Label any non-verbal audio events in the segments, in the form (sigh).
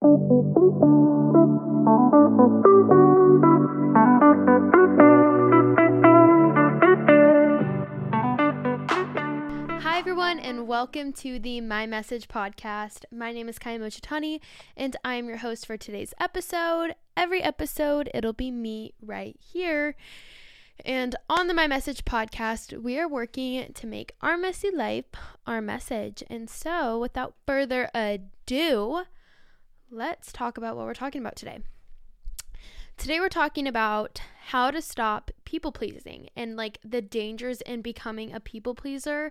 Hi, everyone, and welcome to the My Message podcast. My name is Kyia Mochitani, and I'm your host for today's episode. Every episode, it'll be me right here. And on the My Message podcast, we are working to make our messy life our message. And so, without further ado, let's talk about what we're talking about today. Today, we're talking about how to stop people pleasing and like the dangers in becoming a people pleaser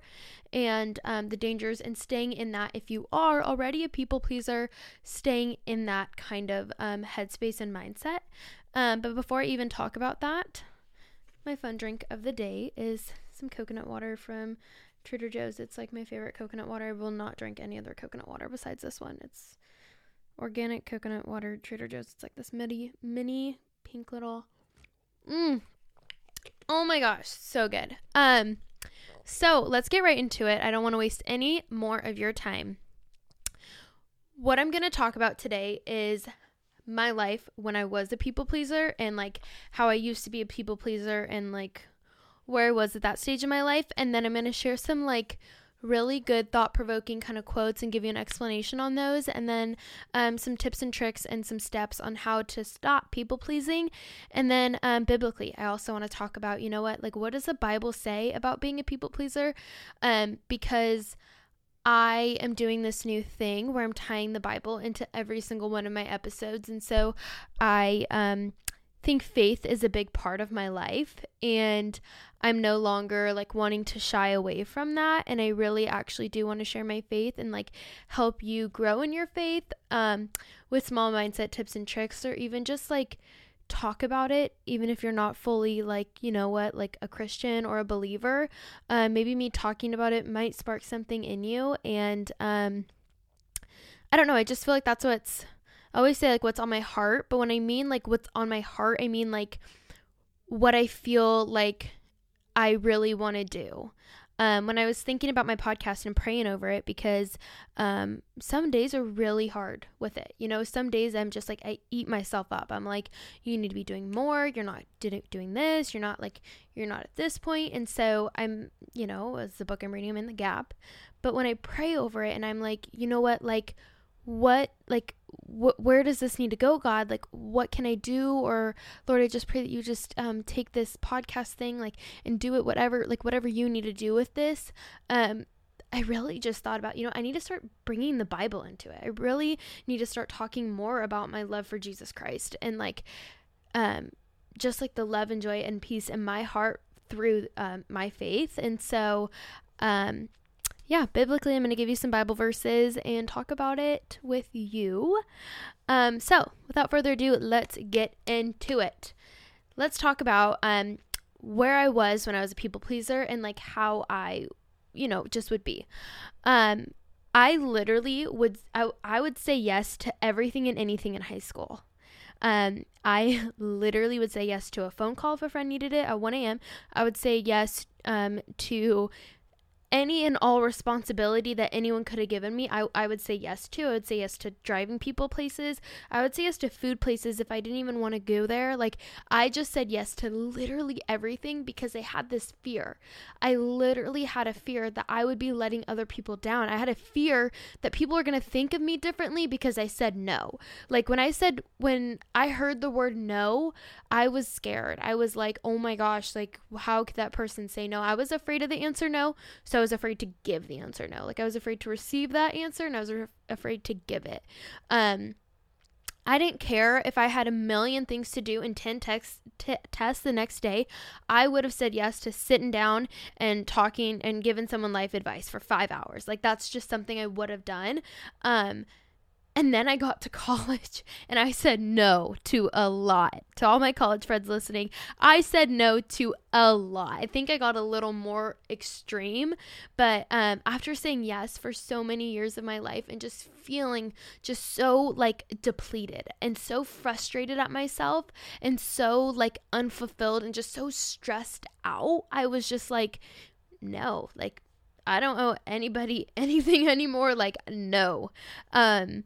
and um, the dangers in staying in that if you are already a people pleaser, staying in that kind of um, headspace and mindset. Um, but before I even talk about that, my fun drink of the day is some coconut water from Trader Joe's. It's like my favorite coconut water. I will not drink any other coconut water besides this one. It's organic coconut water, Trader Joe's. It's like this mini, mini pink little. Mmm. Oh my gosh, so good. Um, so let's get right into it. I don't want to waste any more of your time. What I'm going to talk about today is my life when I was a people pleaser and like how I used to be a people pleaser and like where I was at that stage of my life. And then I'm going to share some like really good thought provoking kind of quotes and give you an explanation on those. And then um, some tips and tricks and some steps on how to stop people pleasing. And then um, biblically, I also want to talk about, you know what, like what does the Bible say about being a people pleaser? Um, because I am doing this new thing where I'm tying the Bible into every single one of my episodes. And so I um, think faith is a big part of my life. And I'm no longer like wanting to shy away from that. And I really actually do want to share my faith and like help you grow in your faith um, with small mindset tips and tricks, or even just like talk about it even if you're not fully like you know what like a christian or a believer uh, maybe me talking about it might spark something in you and um i don't know i just feel like that's what's i always say like what's on my heart but when i mean like what's on my heart i mean like what i feel like i really want to do um, when I was thinking about my podcast and praying over it because um, some days are really hard with it. You know, some days I'm just like, I eat myself up. I'm like, you need to be doing more. You're not doing this. You're not like, you're not at this point. And so I'm, you know, as the book I'm reading, I'm in the gap. But when I pray over it and I'm like, you know what, like, what like wh- where does this need to go god like what can i do or lord i just pray that you just um, take this podcast thing like and do it whatever like whatever you need to do with this um I really just thought about, you know, I need to start bringing the Bible into it. I really need to start talking more about my love for Jesus Christ and like um just like the love and joy and peace in my heart through um, my faith. And so um yeah, biblically, I'm going to give you some Bible verses and talk about it with you. Um, so, without further ado, let's get into it. Let's talk about um, where I was when I was a people pleaser and like how I, you know, just would be. Um, I literally would I, I would say yes to everything and anything in high school. Um, I (laughs) literally would say yes to a phone call if a friend needed it at 1 a.m. I would say yes um, to any and all responsibility that anyone could have given me, I, I would say yes to. I would say yes to driving people places. I would say yes to food places if I didn't even want to go there. Like, I just said yes to literally everything because I had this fear. I literally had a fear that I would be letting other people down. I had a fear that people are going to think of me differently because I said no. Like, when I said, when I heard the word no, I was scared. I was like, oh my gosh, like, how could that person say no? I was afraid of the answer no. So I was afraid to give the answer no. Like I was afraid to receive that answer and I was re- afraid to give it. Um, I didn't care if I had a million things to do and 10 text, t- tests the next day. I would have said yes to sitting down and talking and giving someone life advice for five hours. Like, that's just something I would have done. Um, and then I got to (laughs) college and I said no to a lot. To all my college friends listening, I said no to a lot. I think I got a little more extreme, but um, after saying yes for so many years of my life and just feeling just so like depleted and so frustrated at myself and so like unfulfilled and just so stressed out, I was just like, no, like I don't owe anybody (laughs) anything anymore. Like, no. Um,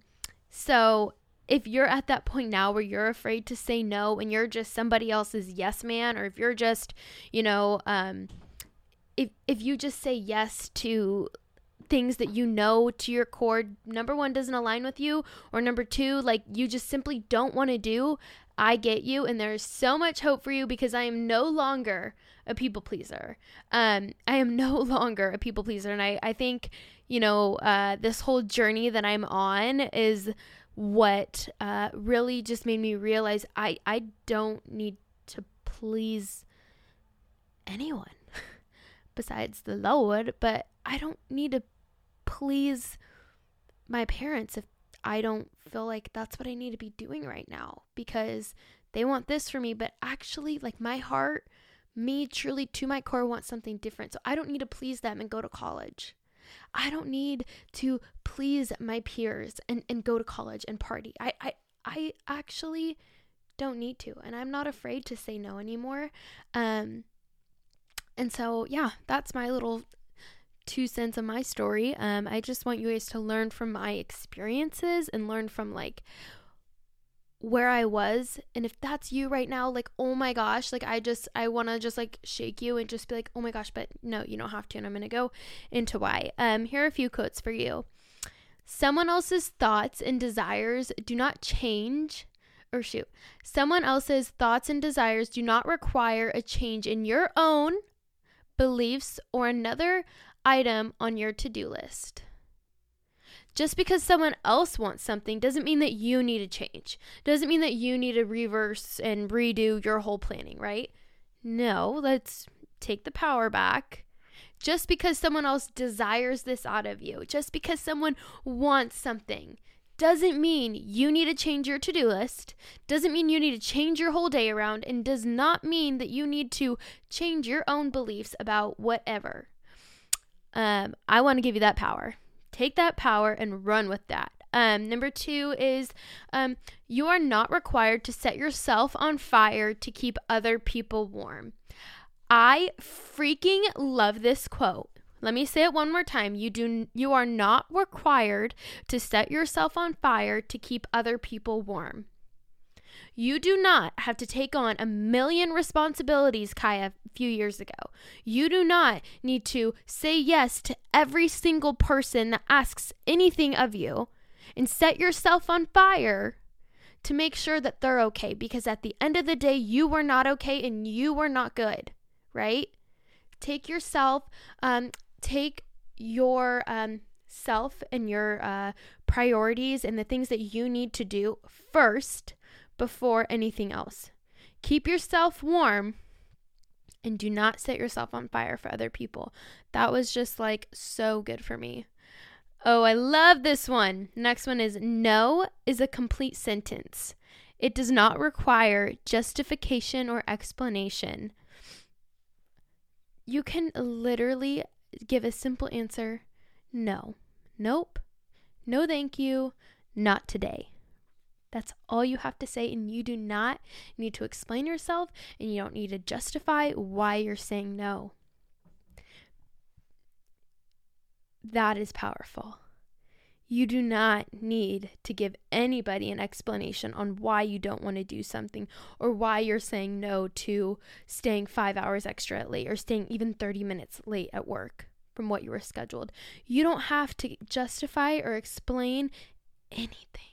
so if you're at that point now where you're afraid to say no and you're just somebody else's yes man or if you're just you know um if if you just say yes to things that you know to your core number one doesn't align with you or number two like you just simply don't want to do i get you and there's so much hope for you because i am no longer a people pleaser. Um i am no (laughs) longer a people pleaser and i i think you know uh this whole journey that i'm on is what uh really just made me realize i i don't need to please anyone (laughs) besides the lord but i don't need to please my parents if I don't feel like that's what I need to be doing right now because they want this for me, but actually, like my heart, me truly to my core wants something different. So I don't need to please them and go to college. I don't need to please my peers and, and go to college and party. I, I I actually don't need to. And I'm not afraid to say no anymore. Um and so yeah, that's my little two cents of my story. Um, I just want you guys to learn from my experiences and learn from like where I was. And if that's you right now, like, oh my gosh, like, I just, I want to just like shake you and just be like, oh my gosh, but no, you don't have to. And I'm going to go into why. Um, here are a few quotes for you. Someone else's thoughts and desires do not change or shoot, someone else's thoughts and desires do not require a change in your own beliefs or another item on your to do list. Just because someone else wants something doesn't mean that you need to change. Doesn't mean that you need to reverse and redo your whole planning, right? No, let's take the power back. Just because someone else desires this out of you, just because someone wants something, doesn't mean you need to change your to do list, doesn't mean you need to change your whole day around, and does not mean that you need to change your own beliefs about whatever. Um, I want to give you that power. Take that power and run with that. Um, number two is um, you are not required to set yourself on fire to keep other people warm. I freaking love this quote. Let me say it one more time. You do you are not required to set yourself on fire to keep other people warm. You do not have to take on a million responsibilities, Kyia, a few years ago. You do not need to say yes to every single person that asks anything of you and set yourself on fire to make sure that they're okay because at the end of the day, you were not okay and you were not good, right? Take yourself, um, take your um, self and your uh, priorities and the things that you need to do first before anything else. Keep yourself warm and do not set yourself on fire for other people. That was just like so good for me. Oh, I love this one. Next one is no is a complete sentence. It does not require justification or explanation. You can literally give a simple answer no, nope, no, thank you, not today. That's all you have to say, and you do not need to explain yourself and you don't need to justify why you're saying no. That is powerful. You do not need to give anybody an explanation on why you don't want to do something or why you're saying no to staying five hours extra late or staying even 30 minutes late at work from what you were scheduled. You don't have to justify or explain anything.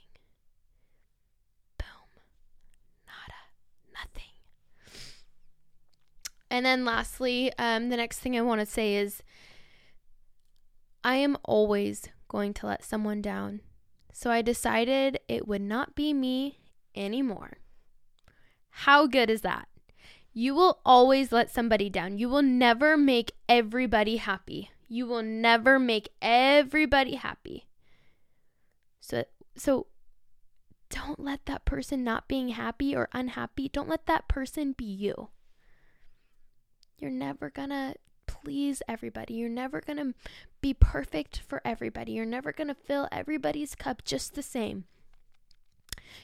And then lastly, um, the next thing I want to say is I am always going to let someone down. So I decided it would not be me anymore. How good is that? You will always let somebody down. You will never make everybody happy. You will never make everybody happy. So so don't let that person not being happy or unhappy, don't let that person be you. You're never gonna please everybody. You're never gonna be perfect for everybody. You're never gonna fill everybody's cup just the same.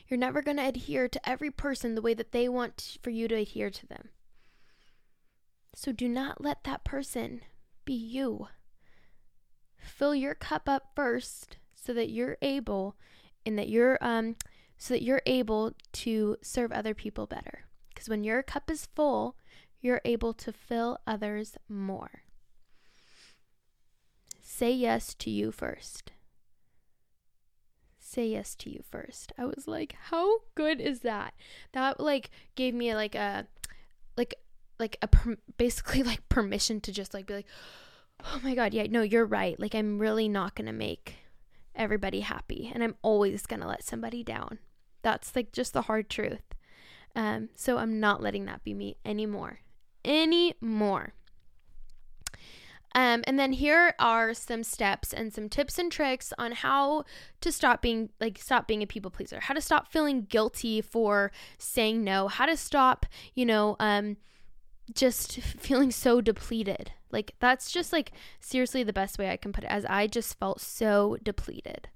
You're never to adhere to every person the way that they want for you to adhere to them. So do not let that person be you. Fill your cup up first so that you're able and that you're um so that you're able to serve other people better. Because when your cup is full, you're able to fill others more. Say yes to you first. Say yes to you first. I was like, how good is that? That like gave me like a like like a per- (laughs) basically like permission to just like be like, "Oh my god, yeah, no, you're right. Like I'm really not going to make everybody happy and I'm always going to let somebody down." That's like just the hard truth. Um, so I'm not letting that be me anymore. Anymore. Um, and then here are some steps and some tips and tricks on how to stop being like stop being a people pleaser, how to stop feeling guilty for saying no, how to stop, you know, um, just (laughs) feeling so depleted. Like that's just like seriously the best way I can put it as I just felt so depleted.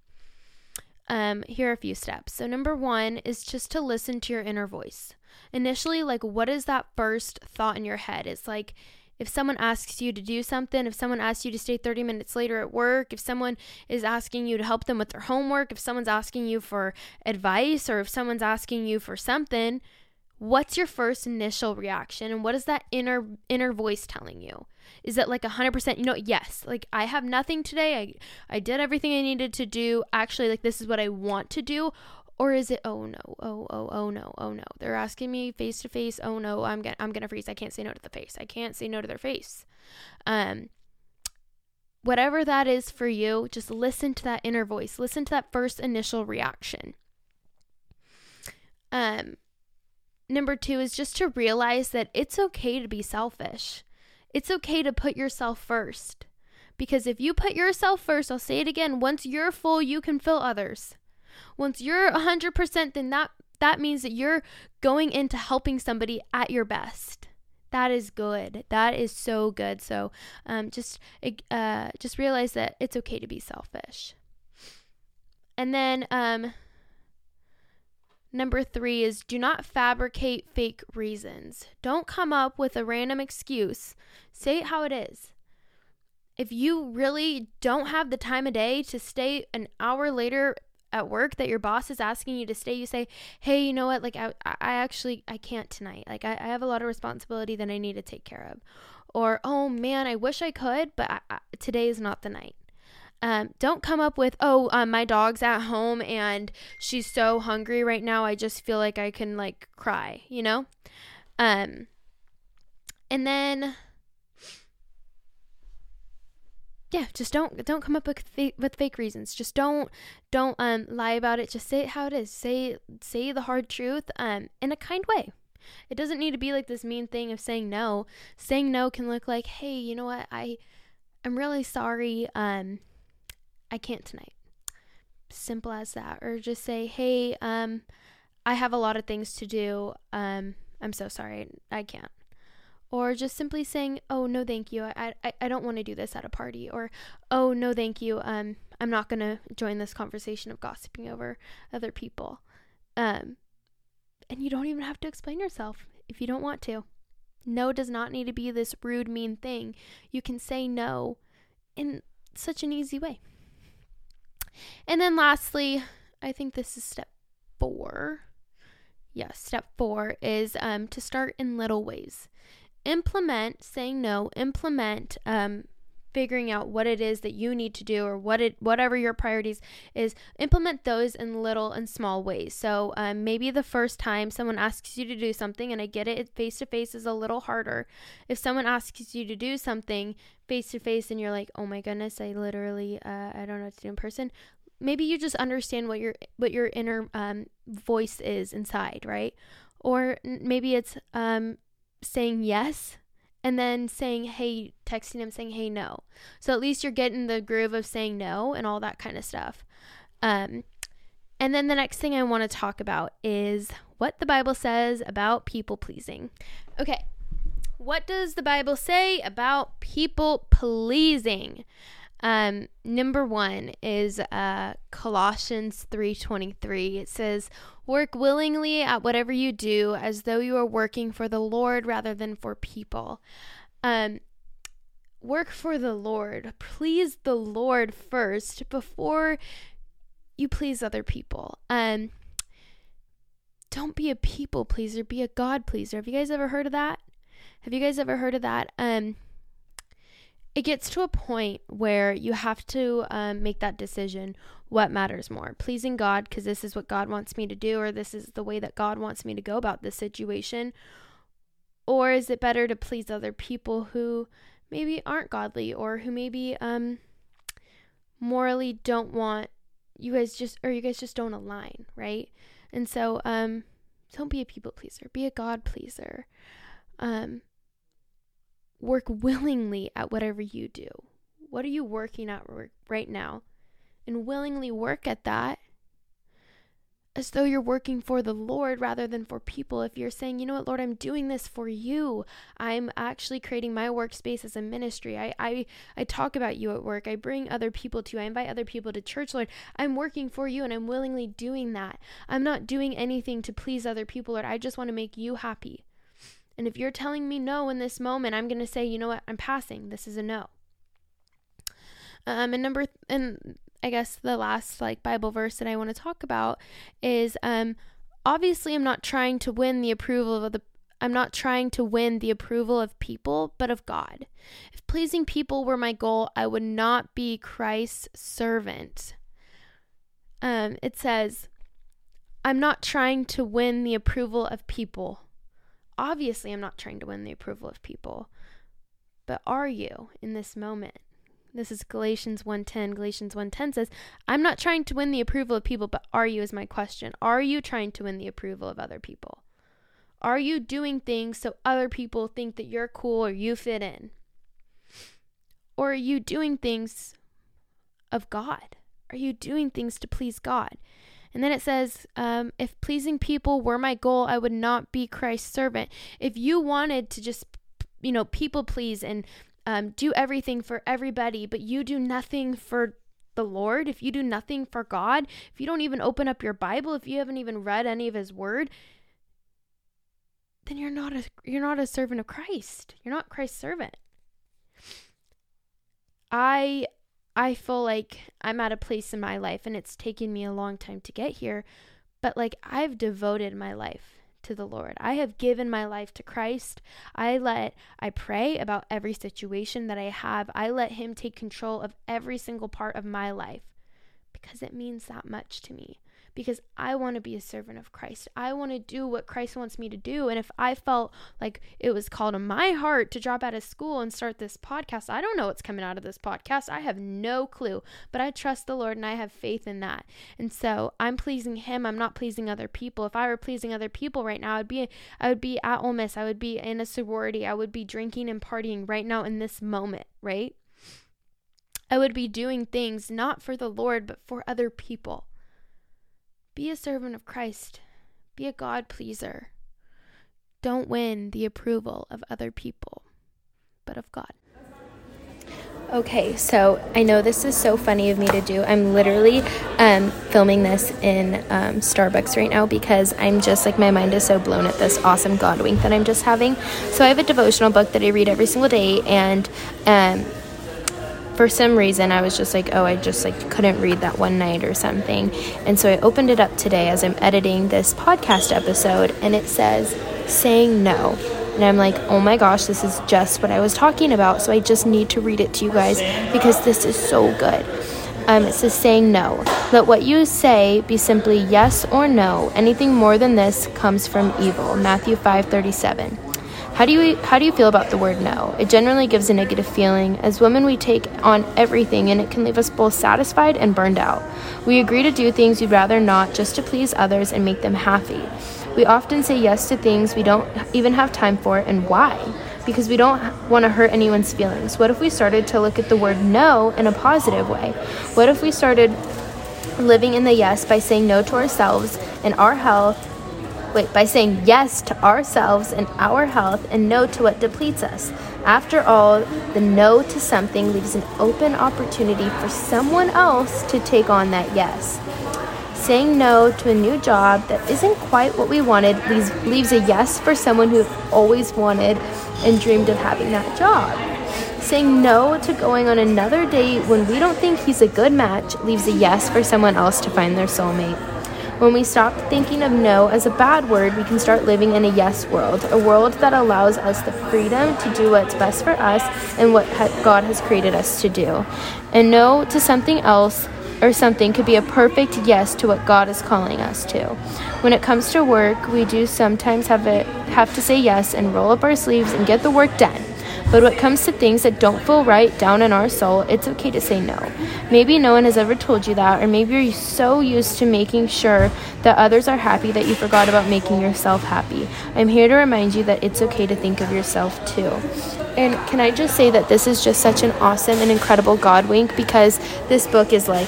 Um, here are a few steps. So, number one is just to listen to your inner voice. Initially, like, what is that first thought in your head? It's like, if someone asks you to do something, if someone asks you to stay 30 minutes later at work, if someone is asking you to help them with their homework, if someone's asking you for advice, or if someone's asking you for something, what's your first initial reaction and what is that inner inner voice telling you is it like 100% you know yes like i have nothing today. I i did everything i needed to do. Actually like this is what i want to do. Or is it oh no oh oh oh no oh no. They're asking me face to face oh no i'm gonna i'm gonna freeze. I can't say no to the face. I can't say no to their face. Um whatever that is for you just listen to that inner voice. Listen to that first initial reaction. Um number two is just to realize that it's okay to be selfish. It's okay to put yourself first. Because if you put yourself first, I'll say it again, once you're full, you can fill others. Once you're 100%, then that that means that you're going into helping somebody at your best. That is good. That is so good. So, um, just uh, just realize that it's okay to be selfish. And then, um, Number three is do not fabricate fake reasons. Don't come up with a random excuse. Say it how it is. If you really don't have the time of day to stay an hour later at work that your boss is asking you to stay, you say, hey, you know what? Like, I, I actually, I can't tonight. Like, I, I have a lot of responsibility that I need to take care of. Or, oh man, I wish I could, but I, I, today is not the night. Um, don't come up with, oh, um, my dog's at home and she's so hungry right now. I just feel like I can like cry, you know? Um, and then, yeah, just don't don't come up with fake, with fake reasons. Just don't don't um lie about it. Just say it how it is. Say say the hard truth um in a kind way. It doesn't need to be like this mean thing of saying no. Saying no can look like, hey, you know what? I I'm really sorry. Um, I can't tonight. Simple as that. Or just say, hey, um, I have a lot of things to do. Um, I'm so sorry. I can't. Or just simply saying, oh, no, thank you. I, I, I don't want to do this at a party. Or, oh, no, thank you. Um, I'm not going to join this conversation of gossiping over other people. Um, and you don't even have to explain yourself if you don't want to. No does not need to be this rude, mean thing. You can say no in such an easy way. And then lastly, I think this is step four. Yes, step four is um, to start in little ways. Implement saying no, implement um, figuring out what it is that you need to do or what it whatever your priorities is implement those in little and small ways. So um, maybe the first time someone asks you to do something and i get it face to face is a little harder. If someone asks you to do something face to face and you're like oh my goodness i literally uh, i don't know what to do in person maybe you just understand what your what your inner um, voice is inside right? Or maybe it's um, saying yes and then saying hey texting him saying hey no. So at least you're getting the groove of saying no and all that kind of stuff. Um, and then the next thing i want to talk about is what the bible says about people pleasing. Okay what does the bible say about people pleasing um, number one is uh, Colossians three twenty three. It says, "Work willingly at whatever you do, as though you are working for the Lord rather than for people." Um, work for the Lord. Please the Lord first before you please other people. Um, don't be a people pleaser, be a God pleaser. Have you guys ever heard of that? Have you guys ever heard of that? Um, it gets to a point where you have to um, make that decision what matters more pleasing god because this is what god wants me to do or this is the way that god wants me to go about this situation or is it better to please other people who maybe aren't godly or who maybe um morally don't want you guys just or you guys just don't align right? And so um don't be a people pleaser. Be a god pleaser. Um work willingly at whatever you do. What are you working at right now? And willingly work at that as though you're working for the Lord rather than for people. If you're saying, you know what, Lord, I'm doing this for you. I'm actually creating my workspace as a ministry. I, I, I talk about you at work. I bring other people to you. I invite other people to church, Lord. I'm working for you and I'm willingly doing that. I'm not doing anything to please other people, Lord. I just want to make you happy. And if you're telling me no in this moment, I'm going to say, you know what, I'm passing. This is a no. Um, and number, th- and I guess the last like Bible verse that I want to talk about is, um, obviously I'm not trying to win the approval of the I'm not trying to win the approval of people, but of God. If pleasing people were my goal, I would not be Christ's servant. Um, it says, I'm not trying to win the approval of people, obviously I'm not trying to win the approval of people. But are you in this moment? This is Galatians 1:10. Galatians 1:10 says, "I'm not trying to win the approval of people, but are you is my question. Are you trying to win the approval of other people? Are you doing things so other people think that you're cool or you fit in? Or are you doing things of God? Are you doing things to please God? And then it says, um, if pleasing people were my goal, I would not be Christ's servant. If you wanted to just, you know, people please and um, do everything for everybody, but you do nothing for the Lord, if you do nothing for God, if you don't even open up your Bible, if you haven't even read any of His Word, then you're not a you're not a servant of Christ. You're not Christ's servant. I I feel like I'm at a place in my life and it's taken me a long time to get here, but like I've devoted my life to the Lord. I have given my life to Christ. I let I pray about every situation that I have. I let him take control of every single part of my life because it means that much to me because I want to be a servant of Christ. I want to do what Christ wants me to do. And if I felt like it was called in my heart to drop out of school and start this podcast, I don't know what's coming out of this podcast. I have no clue, but I trust the Lord and I have faith in that. And so I'm pleasing Him. I'm not pleasing other people. If I were pleasing other people right now, I'd be I would be at Ole Miss. I would be in a sorority. I would be drinking and partying right now in this moment, right? I would be doing things not for the Lord, but for other people. Be a servant of Christ. Be a God pleaser. Don't win the approval of other people, but of God. Okay, so I know this is so funny of me to do. I'm literally um, filming this in um, Starbucks right now because I'm just like my mind is so blown at this awesome God wink that I'm just having. So I have a devotional book that I read every single day, and um, for some reason I was just like, oh, I just like couldn't read that one night or something. And so I opened it up today as I'm editing this podcast episode and it says saying no. And I'm like, oh my gosh, this is just what I was talking about. So I just need to read it to you guys because this is so good. Um, it says saying no. Let what you say be simply yes or no. Anything more than this comes from evil. Matthew 5 37. How do you how do you feel about the word no? It generally gives a negative feeling. As women, we take on everything and it can leave us both satisfied and burned out. We agree to do things we'd rather not just to please others and make them happy. We often say yes to things we don't even have time for and why? Because we don't want to hurt anyone's feelings. What if we started to look at the word no in a positive way? What if we started living in the yes by saying no to ourselves and our health wait, by saying yes to ourselves and our health and no to what depletes us. After all, the no to something leaves an open opportunity for someone else to take on that yes. Saying no to a new job that isn't quite what we wanted leaves, leaves a yes for someone who always wanted and dreamed of having that job. Saying no to going on another date when we don't think he's a good match leaves a yes for someone else to find their soulmate. When we stop thinking of no as a bad word, we can start living in a yes world, a world that allows us the freedom to do what's best for us and what God has created us to do. And no to something else or something could be a perfect yes to what God is calling us to. When it comes to work, we do sometimes have, it, have to say yes and roll up our sleeves and get the work done. But when it comes to things that don't feel right down in our soul, it's okay to say no. Maybe no one has ever told you that, or maybe you're so used to making sure that others are happy that you forgot about making yourself happy. I'm here to remind you that it's okay to think of yourself too. And can I just say that this is just such an awesome and incredible God wink because this book is like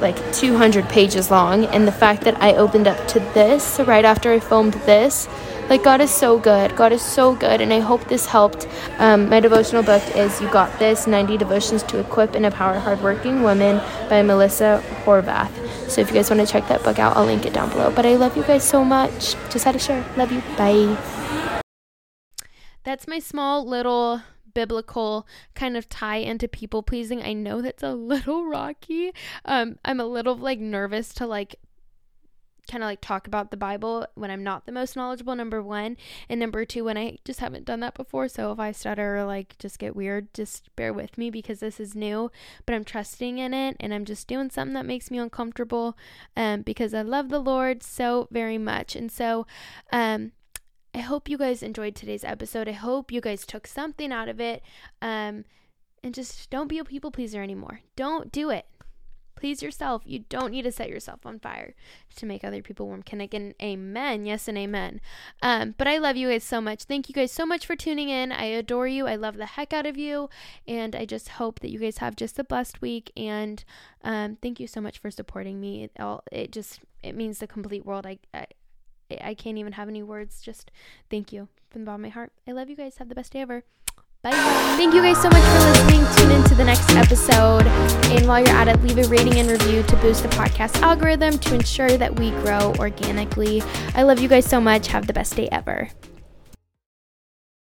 like 200 pages long and the fact that I opened up to this right after I filmed this like, God is so good. God is so good. And I hope this helped. Um, my devotional book is You Got This 90 Devotions to Equip and Empower Hardworking Women by Melissa Horvath. So if you guys want to check that book out, I'll link it down below. But I love you guys so much. Just had to share. Love you. Bye. That's my small little biblical kind of tie into people pleasing. I know that's a (laughs) little rocky. Um, I'm a little like nervous to like kind of like talk about the Bible when I'm not the most knowledgeable, number one. And number two, when I just haven't done that before. So if I stutter or like just get weird, just bear with me because this is new, but I'm trusting in it and I'm just doing something that makes me uncomfortable um, because I love the Lord so very much. And so, um, I hope you guys enjoyed today's episode. I hope you guys took something out of it. Um, and just don't be a people pleaser anymore. Don't do it. Please yourself. You don't need to set yourself on fire to make other people warm. Can I get an amen? Yes, and amen. Um, but I love you guys so much. Thank you guys so much for tuning in. I adore you. I love the heck out of you. And I just hope that you guys have just a blessed week. And um, thank you so much for supporting me. It, all, it just, it means the complete world. I, I, I can't even have any words. Just thank you from the bottom of my heart. I love you guys. Have the best day ever. Bye. Thank you guys so much for listening. Tune in to the next episode. And while you're at it, leave a rating and review to boost the podcast algorithm to ensure that we grow organically. I love you guys so much. Have the best day ever.